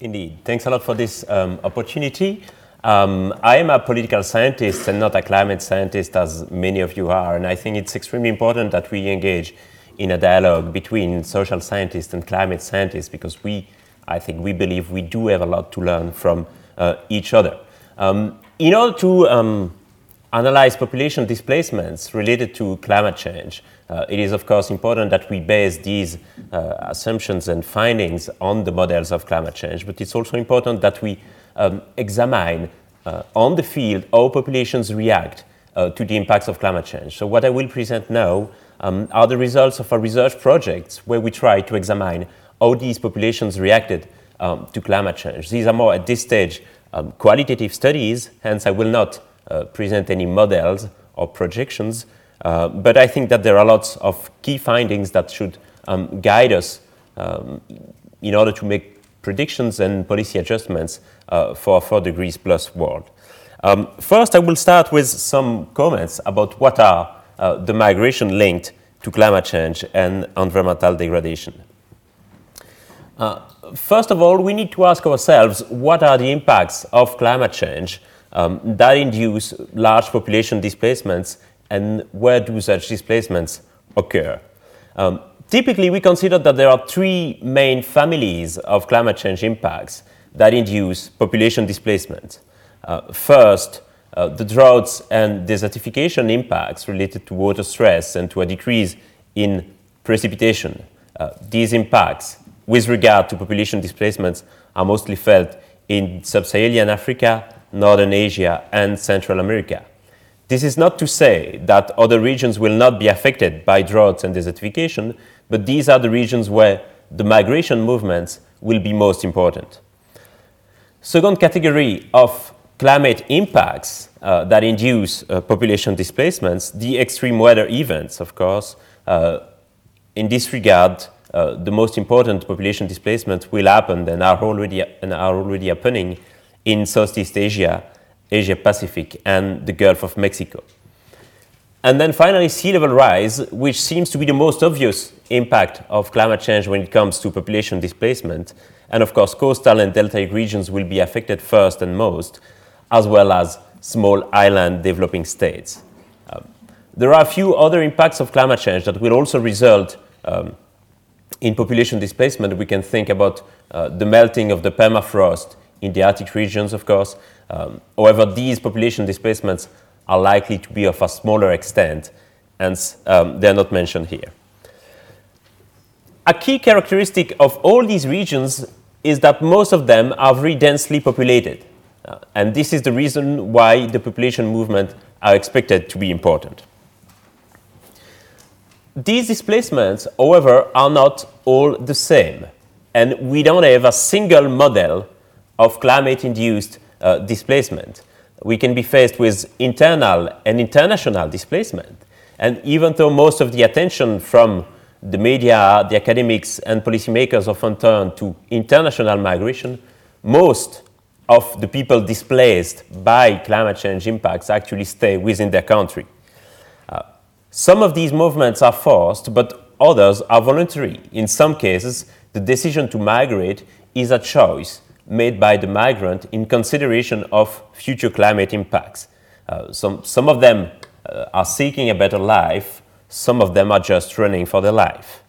Indeed. Thanks a lot for this um, opportunity. Um, I am a political scientist and not a climate scientist, as many of you are, and I think it's extremely important that we engage in a dialogue between social scientists and climate scientists because we, I think, we believe we do have a lot to learn from uh, each other. Um, in order to um, analyze population displacements related to climate change, uh, it is of course important that we base these uh, assumptions and findings on the models of climate change, but it's also important that we um, examine uh, on the field how populations react uh, to the impacts of climate change. So what I will present now um, are the results of our research projects where we try to examine how these populations reacted um, to climate change. These are more at this stage um, qualitative studies, hence I will not uh, present any models or projections, uh, but I think that there are lots of key findings that should um, guide us um, in order to make predictions and policy adjustments uh, for a 4 degrees plus world. Um, first, I will start with some comments about what are uh, the migration linked to climate change and environmental degradation. Uh, first of all, we need to ask ourselves what are the impacts of climate change um, that induce large population displacements and where do such displacements occur? Um, typically, we consider that there are three main families of climate change impacts that induce population displacement. Uh, first, uh, the droughts and desertification impacts related to water stress and to a decrease in precipitation. Uh, these impacts, with regard to population displacements, are mostly felt in sub Saharan Africa, Northern Asia, and Central America. This is not to say that other regions will not be affected by droughts and desertification, but these are the regions where the migration movements will be most important. Second category of climate impacts uh, that induce uh, population displacements, the extreme weather events, of course. Uh, in this regard, uh, the most important population displacements will happen and are already, and are already happening in Southeast Asia Asia Pacific, and the Gulf of Mexico. And then finally, sea level rise, which seems to be the most obvious impact of climate change when it comes to population displacement. And of course, coastal and deltaic regions will be affected first and most, as well as small island developing states. Um, there are a few other impacts of climate change that will also result um, in population displacement. We can think about uh, the melting of the permafrost in the Arctic regions, of course, um, however, these population displacements are likely to be of a smaller extent, and um, they're not mentioned here. A key characteristic of all these regions is that most of them are very densely populated. Uh, and this is the reason why the population movement are expected to be important. These displacements, however, are not all the same. And we don't have a single model of climate induced uh, displacement. We can be faced with internal and international displacement. And even though most of the attention from the media, the academics, and policymakers often turn to international migration, most of the people displaced by climate change impacts actually stay within their country. Uh, some of these movements are forced, but others are voluntary. In some cases, the decision to migrate is a choice made by the migrant in consideration of future climate impacts. Uh, some, some of them uh, are seeking a better life, some of them are just running for their life.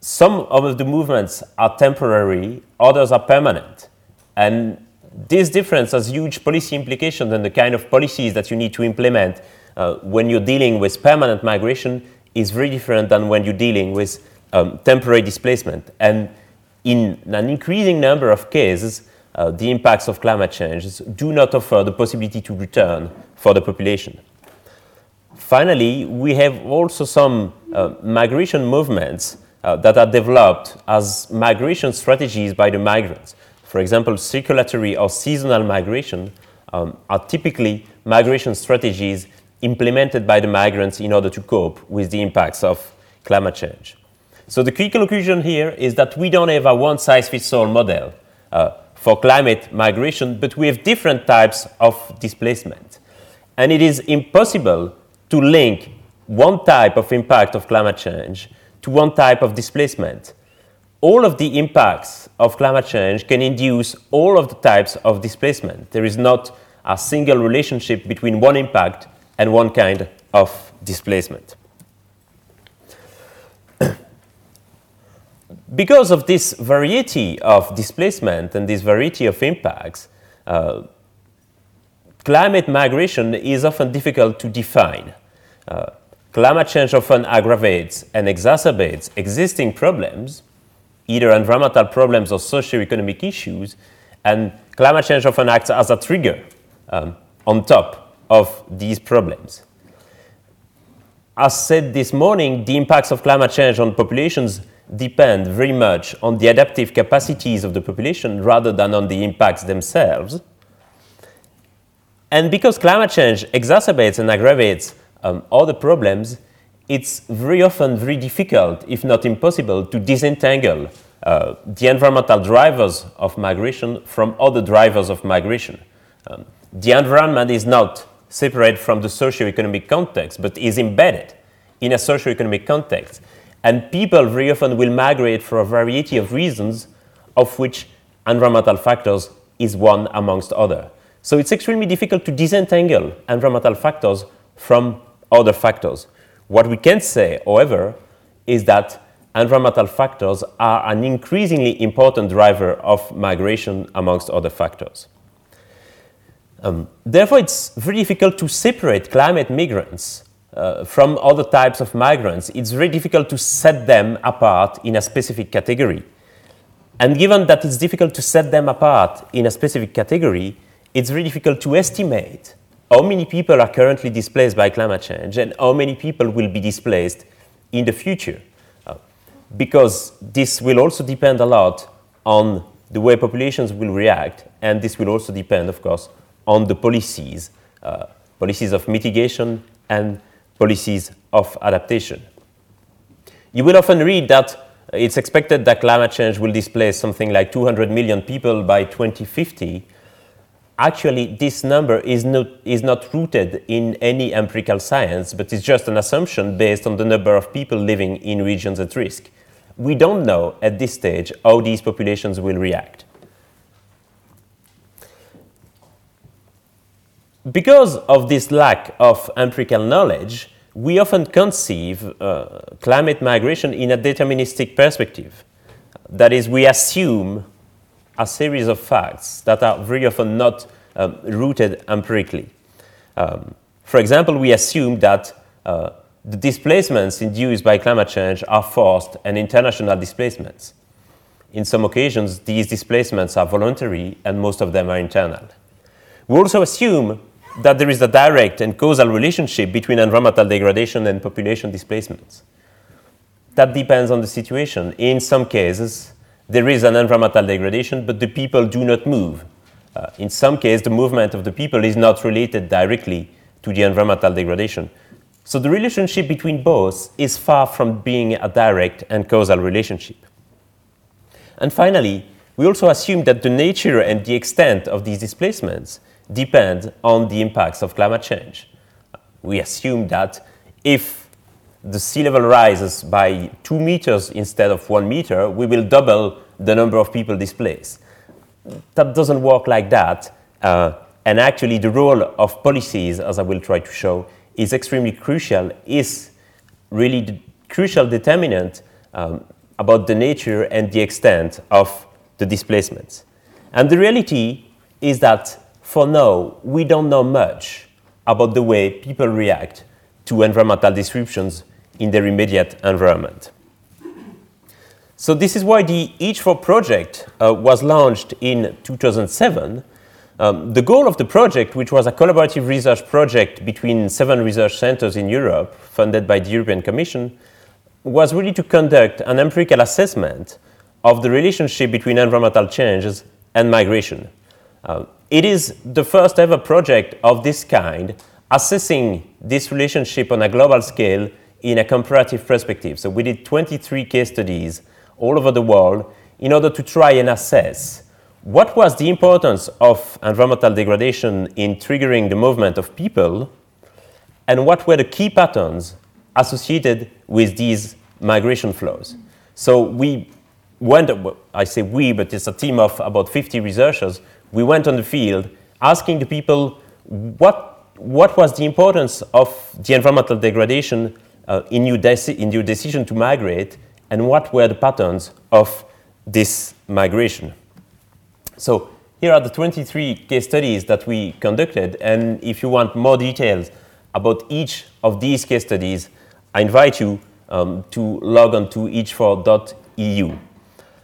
Some of the movements are temporary, others are permanent. And this difference has huge policy implications and the kind of policies that you need to implement uh, when you're dealing with permanent migration is very different than when you're dealing with um, temporary displacement. And in an increasing number of cases, uh, the impacts of climate change do not offer the possibility to return for the population. Finally, we have also some uh, migration movements uh, that are developed as migration strategies by the migrants. For example, circulatory or seasonal migration um, are typically migration strategies implemented by the migrants in order to cope with the impacts of climate change. So the key conclusion here is that we don't have a one-size-fits-all model uh, for climate migration, but we have different types of displacement. And it is impossible to link one type of impact of climate change to one type of displacement. all of the impacts of climate change can induce all of the types of displacement. There is not a single relationship between one impact and one kind of displacement. Because of this variety of displacement and this variety of impacts, uh, climate migration is often difficult to define. Uh, climate change often aggravates and exacerbates existing problems, either environmental problems or socio-economic issues, and climate change often acts as a trigger um, on top of these problems. As said this morning, the impacts of climate change on populations depend very much on the adaptive capacities of the population rather than on the impacts themselves. And because climate change exacerbates and aggravates um, other problems, it's very often very difficult, if not impossible, to disentangle uh, the environmental drivers of migration from other drivers of migration. Um, the environment is not separate from the socio-economic context, but is embedded in a socio-economic context. And people very often will migrate for a variety of reasons, of which environmental factors is one amongst other. So it's extremely difficult to disentangle environmental factors from other factors. What we can say, however, is that environmental factors are an increasingly important driver of migration amongst other factors. Um, therefore, it's very difficult to separate climate migrants uh, from other types of migrants, it's very difficult to set them apart in a specific category. And given that it's difficult to set them apart in a specific category, it's very difficult to estimate how many people are currently displaced by climate change and how many people will be displaced in the future. Uh, because this will also depend a lot on the way populations will react, and this will also depend, of course, on the policies, uh, policies of mitigation and policies of adaptation. You will often read that it's expected that climate change will displace something like 200 million people by 2050. Actually, this number is not, is not rooted in any empirical science, but it's just an assumption based on the number of people living in regions at risk. We don't know at this stage how these populations will react. Because of this lack of empirical knowledge, we often conceive uh, climate migration in a deterministic perspective. That is, we assume a series of facts that are very often not um, rooted empirically. Um, for example, we assume that uh, the displacements induced by climate change are forced and international displacements. In some occasions, these displacements are voluntary and most of them are internal. We also assume that there is a direct and causal relationship between environmental degradation and population displacements. That depends on the situation. In some cases, there is an environmental degradation, but the people do not move. Uh, in some cases, the movement of the people is not related directly to the environmental degradation. So the relationship between both is far from being a direct and causal relationship. And finally, we also assume that the nature and the extent of these displacements depend on the impacts of climate change. We assume that if the sea level rises by two meters instead of one meter, we will double the number of people displaced. That doesn't work like that. Uh, and actually, the role of policies, as I will try to show, is extremely crucial, is really the crucial determinant um, about the nature and the extent of the displacements. And the reality is that for now, we don't know much about the way people react to environmental disruptions in their immediate environment. So this is why the EACH-FOR project uh, was launched in 2007. Um, the goal of the project, which was a collaborative research project between seven research centers in Europe, funded by the European Commission, was really to conduct an empirical assessment of the relationship between environmental changes and migration. Uh, it is the first ever project of this kind assessing this relationship on a global scale in a comparative perspective. So we did 23 case studies all over the world in order to try and assess what was the importance of environmental degradation in triggering the movement of people and what were the key patterns associated with these migration flows. So we went, I say we, but it's a team of about 50 researchers. We went on the field asking the people what, what was the importance of the environmental degradation uh, in, your in your decision to migrate and what were the patterns of this migration. So here are the 23 case studies that we conducted, and if you want more details about each of these case studies, I invite you um, to log on to each-for.eu.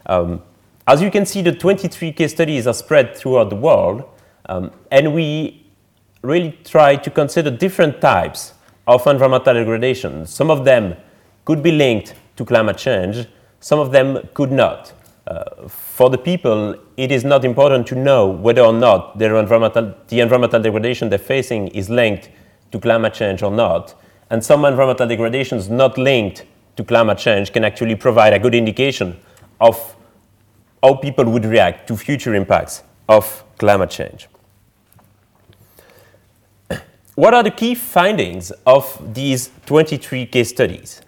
Um, as you can see, the 23 case studies are spread throughout the world, um, and we really try to consider different types of environmental degradation. Some of them could be linked to climate change, some of them could not. Uh, for the people, it is not important to know whether or not their environmental, the environmental degradation they're facing is linked to climate change or not. And some environmental degradations not linked to climate change can actually provide a good indication of how people would react to future impacts of climate change. What are the key findings of these 23 case studies?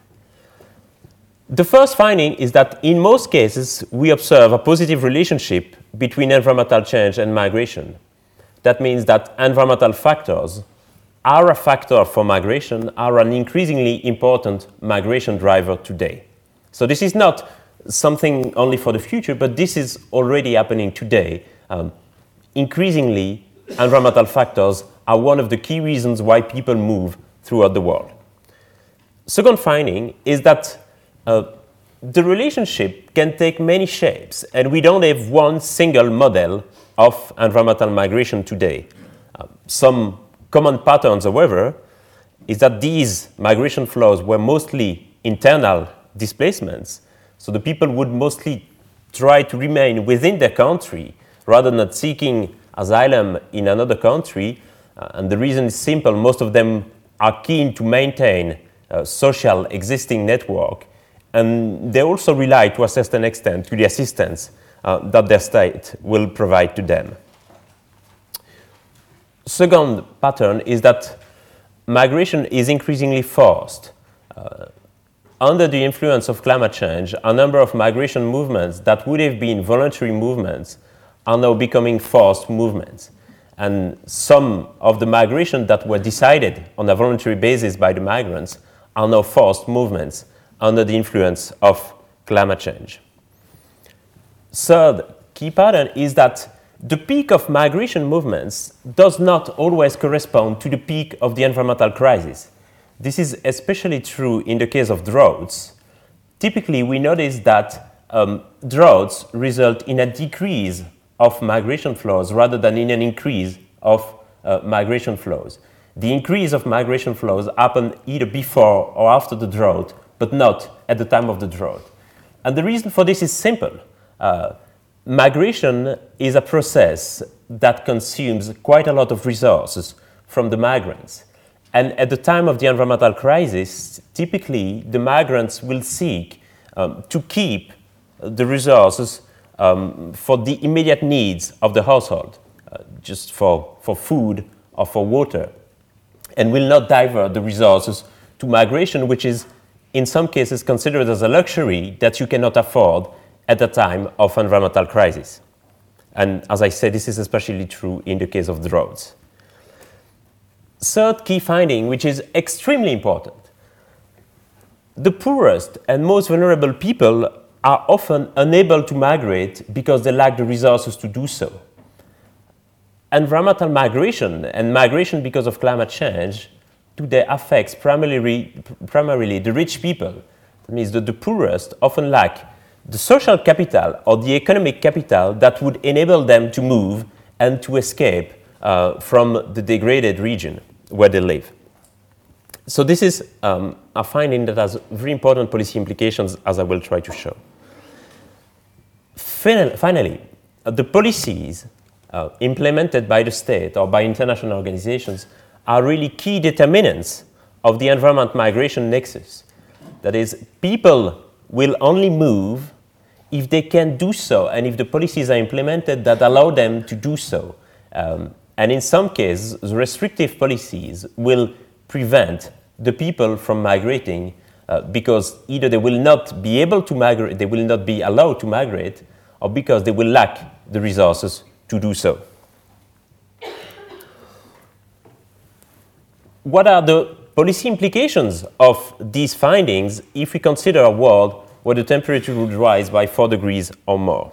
The first finding is that in most cases, we observe a positive relationship between environmental change and migration. That means that environmental factors are a factor for migration, are an increasingly important migration driver today. So this is not something only for the future, but this is already happening today. Um, increasingly, environmental factors are one of the key reasons why people move throughout the world. Second finding is that uh, the relationship can take many shapes, and we don't have one single model of environmental migration today. Uh, some common patterns, however, is that these migration flows were mostly internal displacements. So the people would mostly try to remain within their country rather than seeking asylum in another country. Uh, and the reason is simple most of them are keen to maintain a social existing network and they also rely to a certain extent to the assistance uh, that their state will provide to them. Second pattern is that migration is increasingly forced. Uh, under the influence of climate change, a number of migration movements that would have been voluntary movements are now becoming forced movements. And some of the migration that were decided on a voluntary basis by the migrants are now forced movements under the influence of climate change. Third key pattern is that the peak of migration movements does not always correspond to the peak of the environmental crisis. This is especially true in the case of droughts. Typically, we notice that um, droughts result in a decrease of migration flows rather than in an increase of uh, migration flows. The increase of migration flows happen either before or after the drought but not at the time of the drought. And the reason for this is simple. Uh, migration is a process that consumes quite a lot of resources from the migrants. And at the time of the environmental crisis, typically the migrants will seek um, to keep the resources um, for the immediate needs of the household, uh, just for, for food or for water, and will not divert the resources to migration, which is in some cases considered as a luxury that you cannot afford at the time of environmental crisis. And as I said, this is especially true in the case of droughts. Third key finding, which is extremely important the poorest and most vulnerable people are often unable to migrate because they lack the resources to do so. Environmental migration and migration because of climate change today affects primarily, primarily the rich people. That means that the poorest often lack the social capital or the economic capital that would enable them to move and to escape uh, from the degraded region where they live. So this is um, a finding that has very important policy implications, as I will try to show. Finally, uh, the policies uh, implemented by the state or by international organizations are really key determinants of the environment migration nexus. That is, people will only move if they can do so and if the policies are implemented that allow them to do so. Um, and in some cases, the restrictive policies will prevent the people from migrating uh, because either they will not be able to migrate, they will not be allowed to migrate, or because they will lack the resources to do so. What are the policy implications of these findings if we consider a world where the temperature would rise by 4 degrees or more?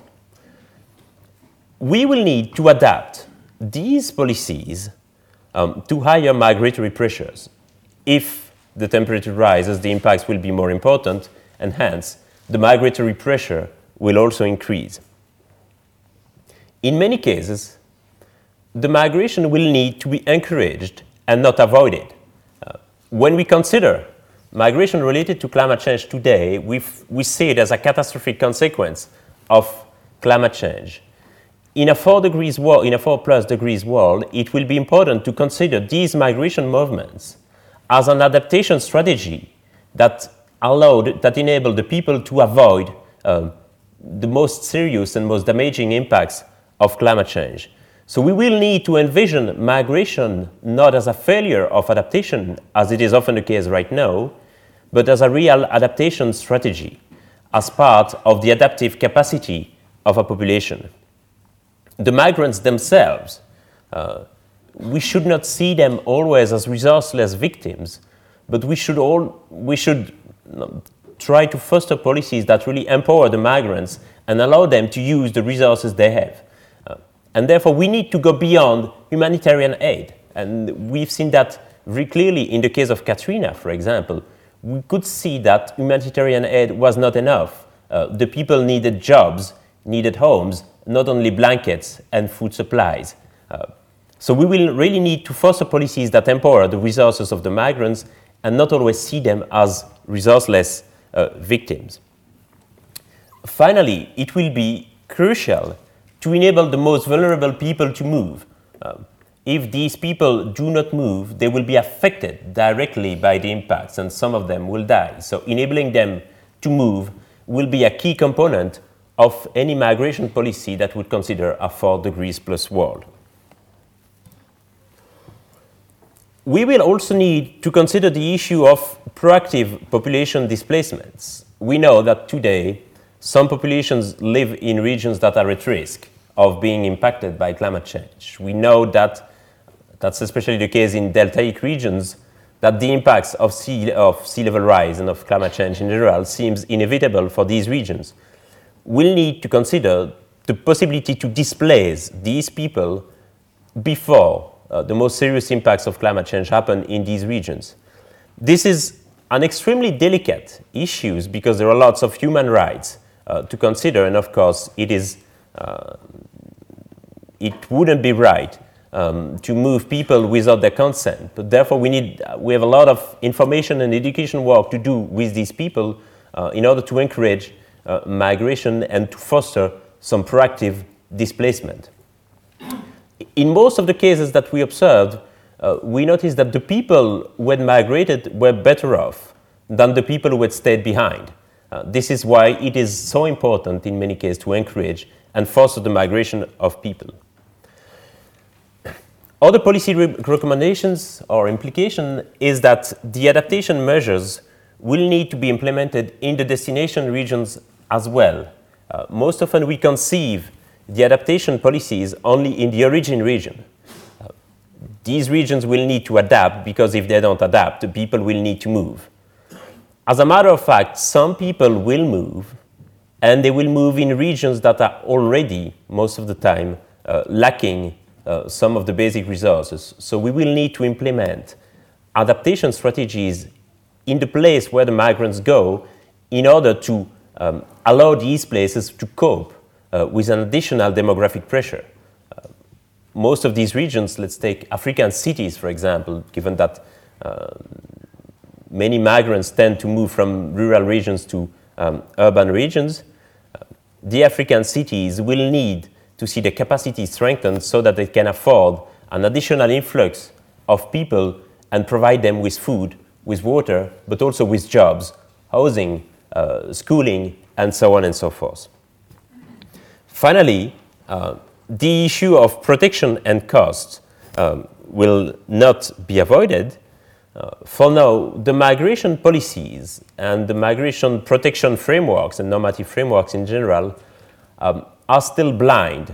We will need to adapt these policies um, to higher migratory pressures if the temperature rises, the impacts will be more important, and hence the migratory pressure will also increase. In many cases, the migration will need to be encouraged and not avoided. Uh, when we consider migration related to climate change today, we we see it as a catastrophic consequence of climate change. In a 4 degrees world, in a 4 plus degrees world, it will be important to consider these migration movements as an adaptation strategy that allowed, that enabled the people to avoid um, the most serious and most damaging impacts of climate change. So we will need to envision migration not as a failure of adaptation, as it is often the case right now, but as a real adaptation strategy, as part of the adaptive capacity of a population. The migrants themselves uh, we should not see them always as resourceless victims, but we should all we should try to foster policies that really empower the migrants and allow them to use the resources they have. Uh, and therefore, we need to go beyond humanitarian aid. And we've seen that very clearly in the case of Katrina, for example. We could see that humanitarian aid was not enough. Uh, the people needed jobs, needed homes, not only blankets and food supplies. Uh, so we will really need to foster policies that empower the resources of the migrants and not always see them as resourceless uh, victims. Finally, it will be crucial to enable the most vulnerable people to move. Um, if these people do not move, they will be affected directly by the impacts and some of them will die. So enabling them to move will be a key component of any migration policy that would consider a 4 degrees plus world. We will also need to consider the issue of proactive population displacements. We know that today some populations live in regions that are at risk of being impacted by climate change. We know that that's especially the case in deltaic regions that the impacts of sea, of sea level rise and of climate change in general seems inevitable for these regions. We'll need to consider the possibility to displace these people before uh, the most serious impacts of climate change happen in these regions. This is an extremely delicate issue because there are lots of human rights uh, to consider, and of course, it is uh, it wouldn't be right um, to move people without their consent. But therefore, we need we have a lot of information and education work to do with these people uh, in order to encourage uh, migration and to foster some proactive displacement in most of the cases that we observed, uh, we noticed that the people who had migrated were better off than the people who had stayed behind. Uh, this is why it is so important in many cases to encourage and foster the migration of people. Other policy re recommendations or implication is that the adaptation measures will need to be implemented in the destination regions as well. Uh, most often we conceive the adaptation policies only in the origin region. Uh, these regions will need to adapt because if they don't adapt, people will need to move. As a matter of fact, some people will move, and they will move in regions that are already, most of the time, uh, lacking uh, some of the basic resources. So we will need to implement adaptation strategies in the place where the migrants go in order to um, allow these places to cope uh, with an additional demographic pressure. Uh, most of these regions, let's take African cities, for example, given that uh, many migrants tend to move from rural regions to um, urban regions, uh, the African cities will need to see the capacity strengthened so that they can afford an additional influx of people and provide them with food, with water, but also with jobs, housing, uh, schooling, and so on and so forth. Finally, uh, the issue of protection and cost um, will not be avoided. Uh, for now, the migration policies and the migration protection frameworks and normative frameworks in general um, are still blind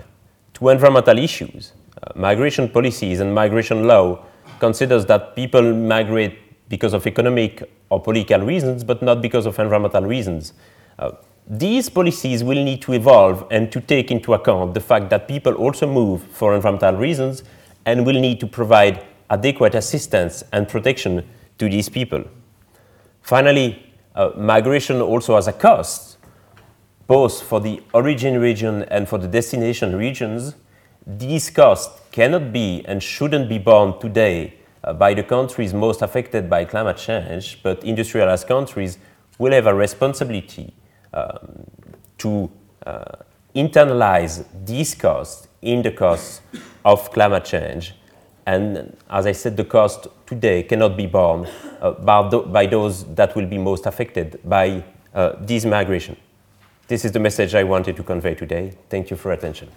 to environmental issues. Uh, migration policies and migration law considers that people migrate because of economic or political reasons, but not because of environmental reasons. Uh, these policies will need to evolve and to take into account the fact that people also move for environmental reasons and will need to provide adequate assistance and protection to these people. Finally, uh, migration also has a cost, both for the origin region and for the destination regions. These costs cannot be and shouldn't be borne today by the countries most affected by climate change, but industrialized countries will have a responsibility um, to uh, internalize these costs in the costs of climate change. And as I said, the cost today cannot be borne uh, by, th by, those that will be most affected by uh, this migration. This is the message I wanted to convey today. Thank you for attention.